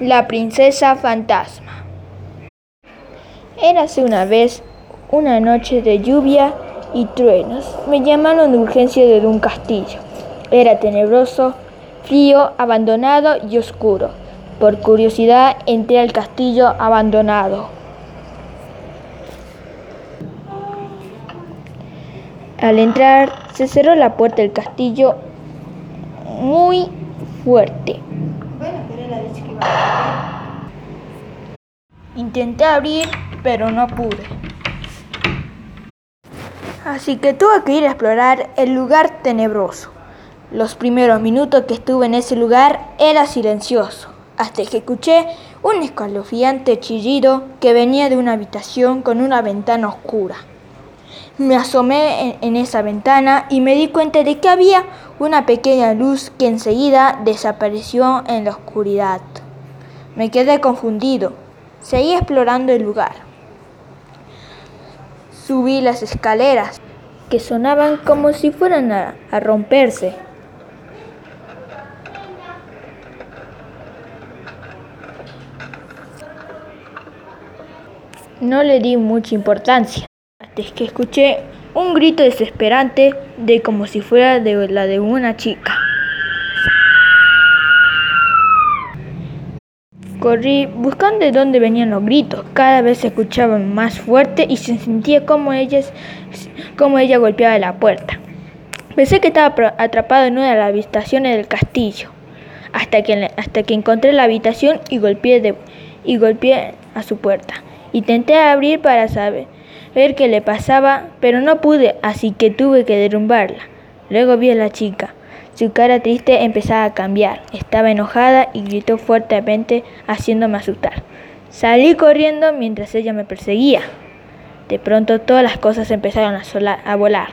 La princesa fantasma. Érase una vez una noche de lluvia y truenos. Me llamaron de urgencia de un castillo. Era tenebroso, frío, abandonado y oscuro. Por curiosidad entré al castillo abandonado. Al entrar se cerró la puerta del castillo muy fuerte. Intenté abrir, pero no pude. Así que tuve que ir a explorar el lugar tenebroso. Los primeros minutos que estuve en ese lugar era silencioso, hasta que escuché un escalofriante chillido que venía de una habitación con una ventana oscura. Me asomé en, esa ventana y me di cuenta de que había una pequeña luz que enseguida desapareció en la oscuridad. Me quedé confundido. Seguí explorando el lugar. Subí las escaleras, que sonaban como si fueran a, a romperse. No le di mucha importancia, hasta que escuché un grito desesperante de como si fuera de la de una chica. Buscando de dónde venían los gritos. Cada vez se escuchaban más fuerte y se sentía como, ellas, como ella golpeaba la puerta. Pensé que estaba atrapado en una de las habitaciones del castillo, hasta que, hasta que encontré la habitación y golpeé, de, y golpeé a su puerta. Intenté abrir para saber ver qué le pasaba, pero no pude, así que tuve que derrumbarla. Luego vi a la chica. Su cara triste empezaba a cambiar. Estaba enojada y gritó fuertemente, haciéndome asustar. Salí corriendo mientras ella me perseguía. De pronto todas las cosas empezaron a, solar, a volar.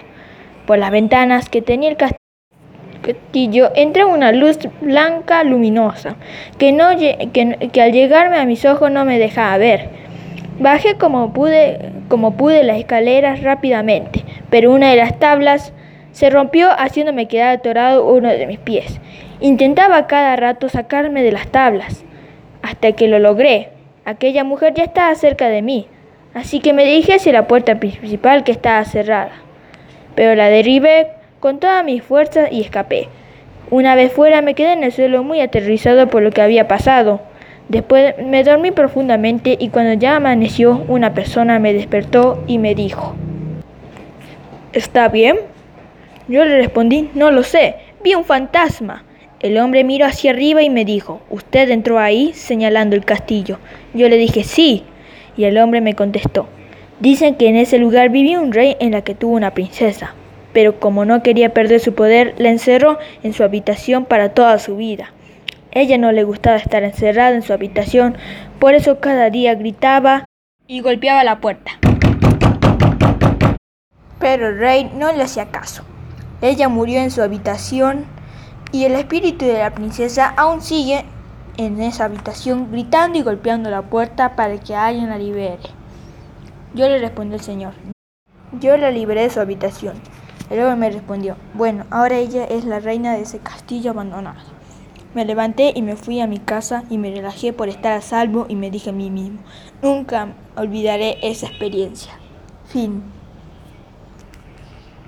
Por las ventanas que tenía el castillo entró una luz blanca luminosa, que, no, que, que al llegarme a mis ojos no me dejaba ver. Bajé como pude, como pude las escaleras rápidamente, pero una de las tablas se rompió haciéndome quedar atorado uno de mis pies. Intentaba cada rato sacarme de las tablas, hasta que lo logré. Aquella mujer ya estaba cerca de mí, así que me dirigí hacia la puerta principal que estaba cerrada. Pero la derribé con todas mis fuerzas y escapé. Una vez fuera me quedé en el suelo muy aterrorizado por lo que había pasado. Después me dormí profundamente y cuando ya amaneció una persona me despertó y me dijo, ¿Está bien? Yo le respondí, no lo sé, vi un fantasma. El hombre miró hacia arriba y me dijo, ¿usted entró ahí? señalando el castillo. Yo le dije, sí. Y el hombre me contestó, dicen que en ese lugar vivía un rey en la que tuvo una princesa, pero como no quería perder su poder, la encerró en su habitación para toda su vida. Ella no le gustaba estar encerrada en su habitación, por eso cada día gritaba y golpeaba la puerta. Pero el rey no le hacía caso. Ella murió en su habitación y el espíritu de la princesa aún sigue en esa habitación gritando y golpeando la puerta para que alguien la libere. Yo le respondí al señor. Yo la liberé de su habitación. El hombre me respondió, bueno, ahora ella es la reina de ese castillo abandonado. Me levanté y me fui a mi casa y me relajé por estar a salvo y me dije a mí mismo, nunca olvidaré esa experiencia. Fin.